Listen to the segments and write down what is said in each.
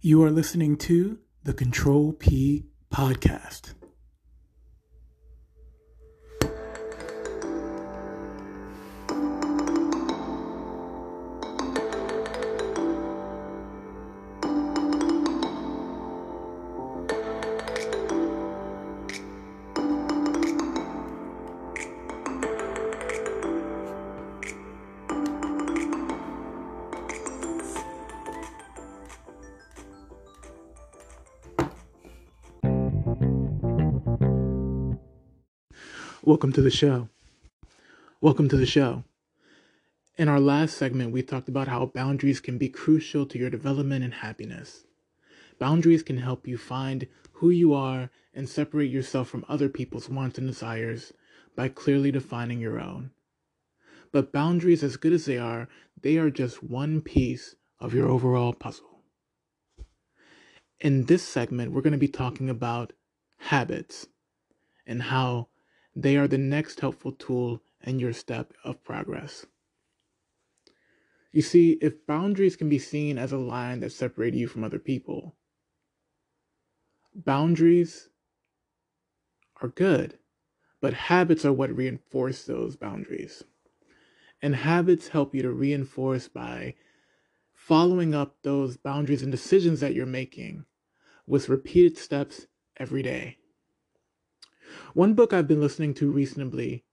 You are listening to the Control P Podcast. Welcome to the show. Welcome to the show. In our last segment, we talked about how boundaries can be crucial to your development and happiness. Boundaries can help you find who you are and separate yourself from other people's wants and desires by clearly defining your own. But boundaries, as good as they are, they are just one piece of your overall puzzle. In this segment, we're going to be talking about habits and how they are the next helpful tool in your step of progress. You see, if boundaries can be seen as a line that separates you from other people, boundaries are good, but habits are what reinforce those boundaries. And habits help you to reinforce by following up those boundaries and decisions that you're making with repeated steps every day. One book I've been listening to recently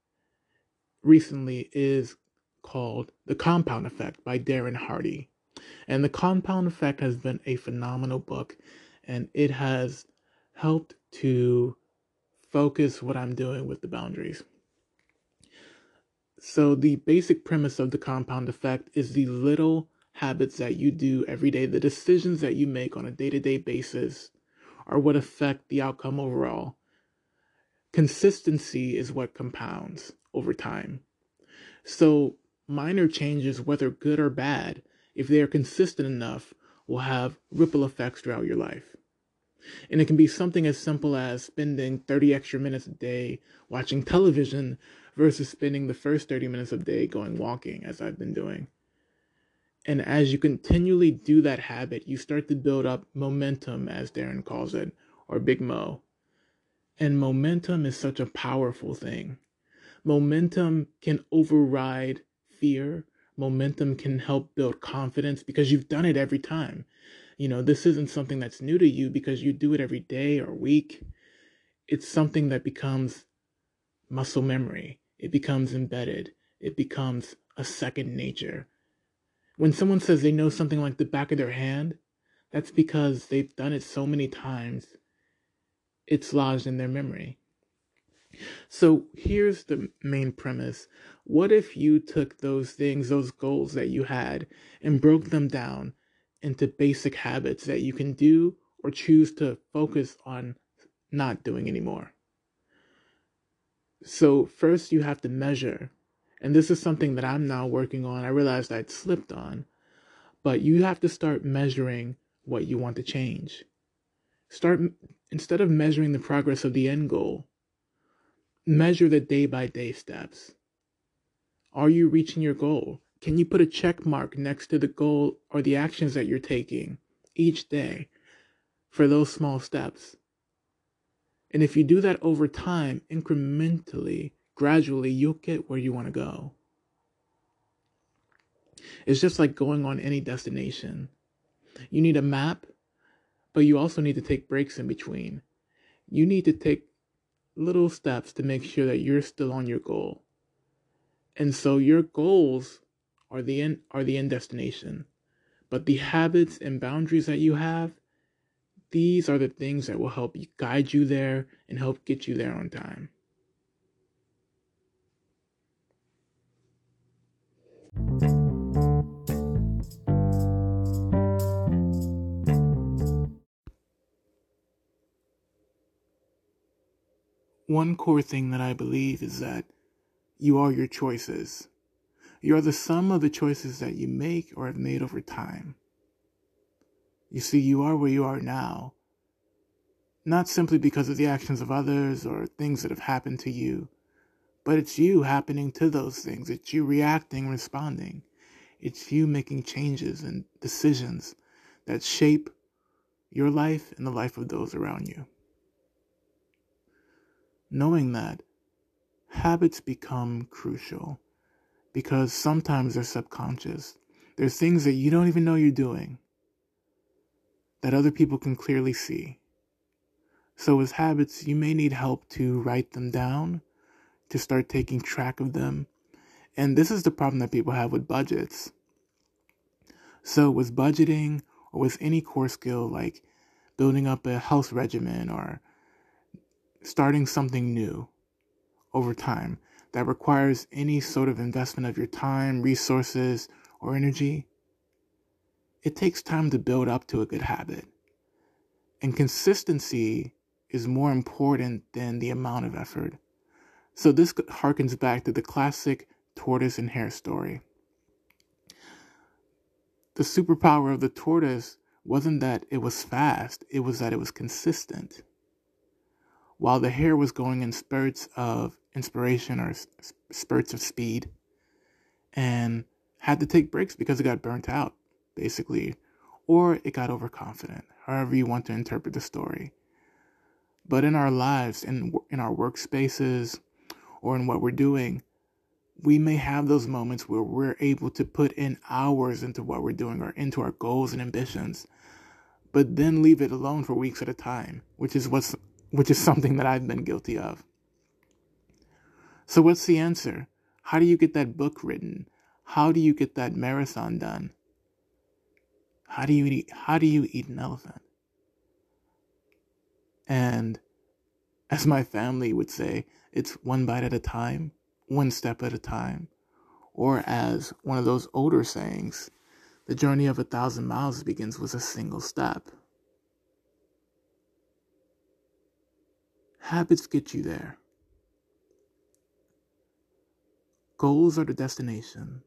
recently is called The Compound Effect by Darren Hardy. And The Compound Effect has been a phenomenal book and it has helped to focus what I'm doing with the boundaries. So, the basic premise of the compound effect is the little habits that you do every day, the decisions that you make on a day to day basis are what affect the outcome overall. Consistency is what compounds over time. So, minor changes, whether good or bad, if they are consistent enough, will have ripple effects throughout your life. And it can be something as simple as spending 30 extra minutes a day watching television versus spending the first 30 minutes of the day going walking, as I've been doing. And as you continually do that habit, you start to build up momentum, as Darren calls it, or Big Mo. And momentum is such a powerful thing. Momentum can override fear. Momentum can help build confidence because you've done it every time. You know, this isn't something that's new to you because you do it every day or week. It's something that becomes muscle memory, it becomes embedded, it becomes a second nature. When someone says they know something like the back of their hand, that's because they've done it so many times it's lodged in their memory. So here's the main premise. What if you took those things, those goals that you had, and broke them down into basic habits that you can do or choose to focus on not doing anymore? So, first, you have to measure. And this is something that I'm now working on. I realized I'd slipped on. But you have to start measuring what you want to change. Start instead of measuring the progress of the end goal, measure the day by day steps. Are you reaching your goal? Can you put a check mark next to the goal or the actions that you're taking each day for those small steps? And if you do that over time, incrementally, gradually, you'll get where you want to go. It's just like going on any destination. You need a map but you also need to take breaks in between. You need to take little steps to make sure that you're still on your goal. And so your goals are the end are the end destination. But the habits and boundaries that you have, these are the things that will help you guide you there and help get you there on time. One core thing that I believe is that you are your choices. You are the sum of the choices that you make or have made over time. You see, you are where you are now, not simply because of the actions of others or things that have happened to you, but it's you happening to those things. It's you reacting, responding. It's you making changes and decisions that shape your life and the life of those around you. Knowing that habits become crucial because sometimes they're subconscious. There's things that you don't even know you're doing that other people can clearly see. So, as habits, you may need help to write them down, to start taking track of them. And this is the problem that people have with budgets. So, with budgeting or with any core skill like building up a health regimen or starting something new over time that requires any sort of investment of your time, resources, or energy, it takes time to build up to a good habit. And consistency is more important than the amount of effort. So this harkens back to the classic tortoise and hare story. The superpower of the tortoise wasn't that it was fast, it was that it was consistent. While the hare was going in spurts of inspiration or spurts of speed and had to take breaks because it got burnt out, basically, or it got overconfident, however you want to interpret the story. But in our lives, in, in our workspaces, or in what we're doing, we may have those moments where we're able to put in hours into what we're doing or into our goals and ambitions, but then leave it alone for weeks at a time, which is what's which is something that I've been guilty of. So what's the answer? How do you get that book written? How do you get that marathon done? How do you eat how do you eat an elephant? And as my family would say, it's one bite at a time, one step at a time. Or as one of those older sayings, the journey of a thousand miles begins with a single step. Habits get you there. Goals are the destination,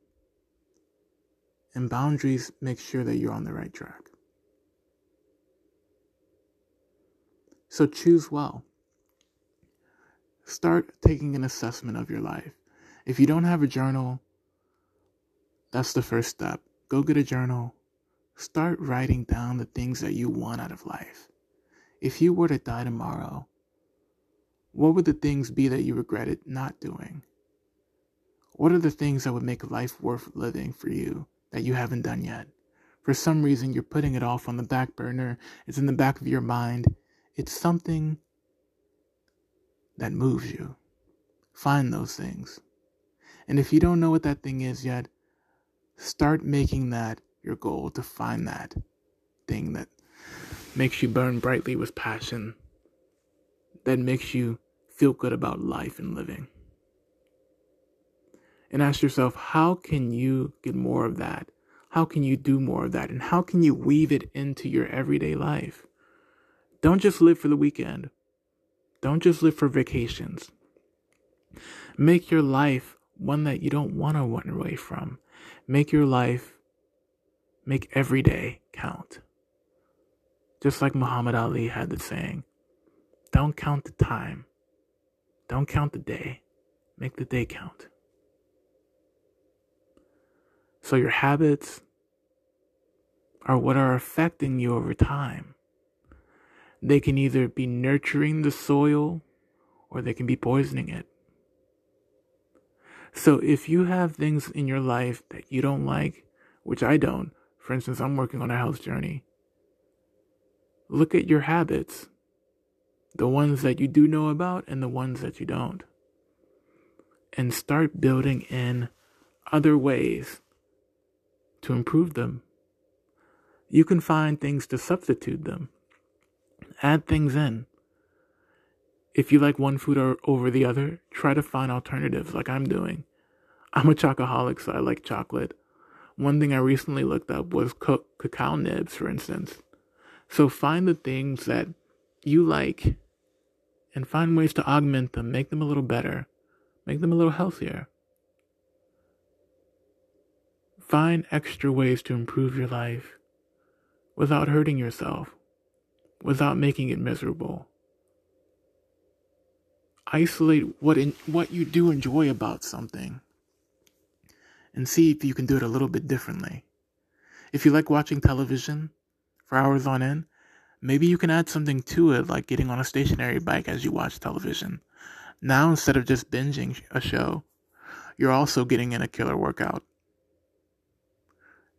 and boundaries make sure that you're on the right track. So choose well. Start taking an assessment of your life. If you don't have a journal, that's the first step. Go get a journal. Start writing down the things that you want out of life. If you were to die tomorrow, what would the things be that you regretted not doing? What are the things that would make life worth living for you that you haven't done yet? For some reason, you're putting it off on the back burner. It's in the back of your mind. It's something that moves you. Find those things. And if you don't know what that thing is yet, start making that your goal to find that thing that makes you burn brightly with passion, that makes you feel good about life and living. And ask yourself, how can you get more of that? How can you do more of that? And how can you weave it into your everyday life? Don't just live for the weekend. Don't just live for vacations. Make your life one that you don't want to run away from. Make your life, make every day count. Just like Muhammad Ali had the saying, don't count the time, don't count the day, make the day count. So your habits are what are affecting you over time. They can either be nurturing the soil or they can be poisoning it. So if you have things in your life that you don't like, which I don't, for instance, I'm working on a health journey, look at your habits the ones that you do know about and the ones that you don't. And start building in other ways to improve them. You can find things to substitute them add things in. If you like one food or, over the other, try to find alternatives like I'm doing. I'm a chocoholic, so I like chocolate. One thing I recently looked up was cacao nibs, for instance. So find the things that you like and find ways to augment them, make them a little better, make them a little healthier. Find extra ways to improve your life without hurting yourself without making it miserable. Isolate what in, what you do enjoy about something and see if you can do it a little bit differently. If you like watching television for hours on end, Maybe you can add something to it, like getting on a stationary bike as you watch television. Now, instead of just binging a show, you're also getting in a killer workout.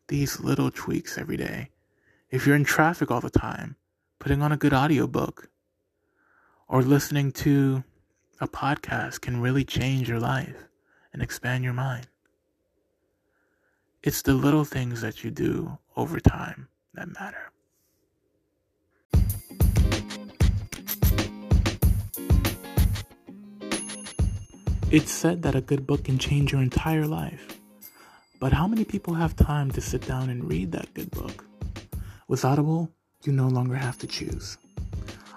These little tweaks every day. If you're in traffic all the time, putting on a good audiobook or listening to a podcast can really change your life and expand your mind. It's the little things that you do over time that matter. It's said that a good book can change your entire life. But how many people have time to sit down and read that good book? With Audible, you no longer have to choose.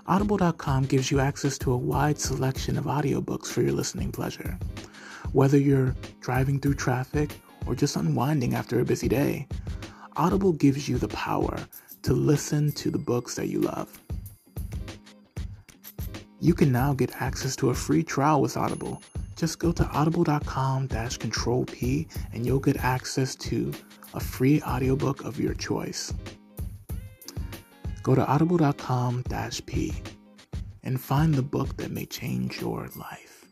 Audible.com gives you access to a wide selection of audiobooks for your listening pleasure. Whether you're driving through traffic or just unwinding after a busy day, Audible gives you the power to listen to the books that you love. You can now get access to a free trial with Audible just go to audible.com control P and you'll get access to a free audiobook of your choice. Go to audible.com P and find the book that may change your life.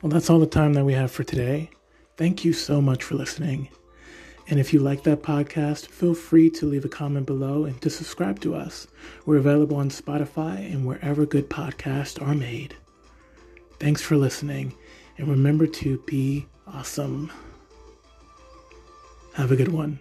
Well, that's all the time that we have for today. Thank you so much for listening. And if you like that podcast, feel free to leave a comment below and to subscribe to us. We're available on Spotify and wherever good podcasts are made. Thanks for listening, and remember to be awesome. Have a good one.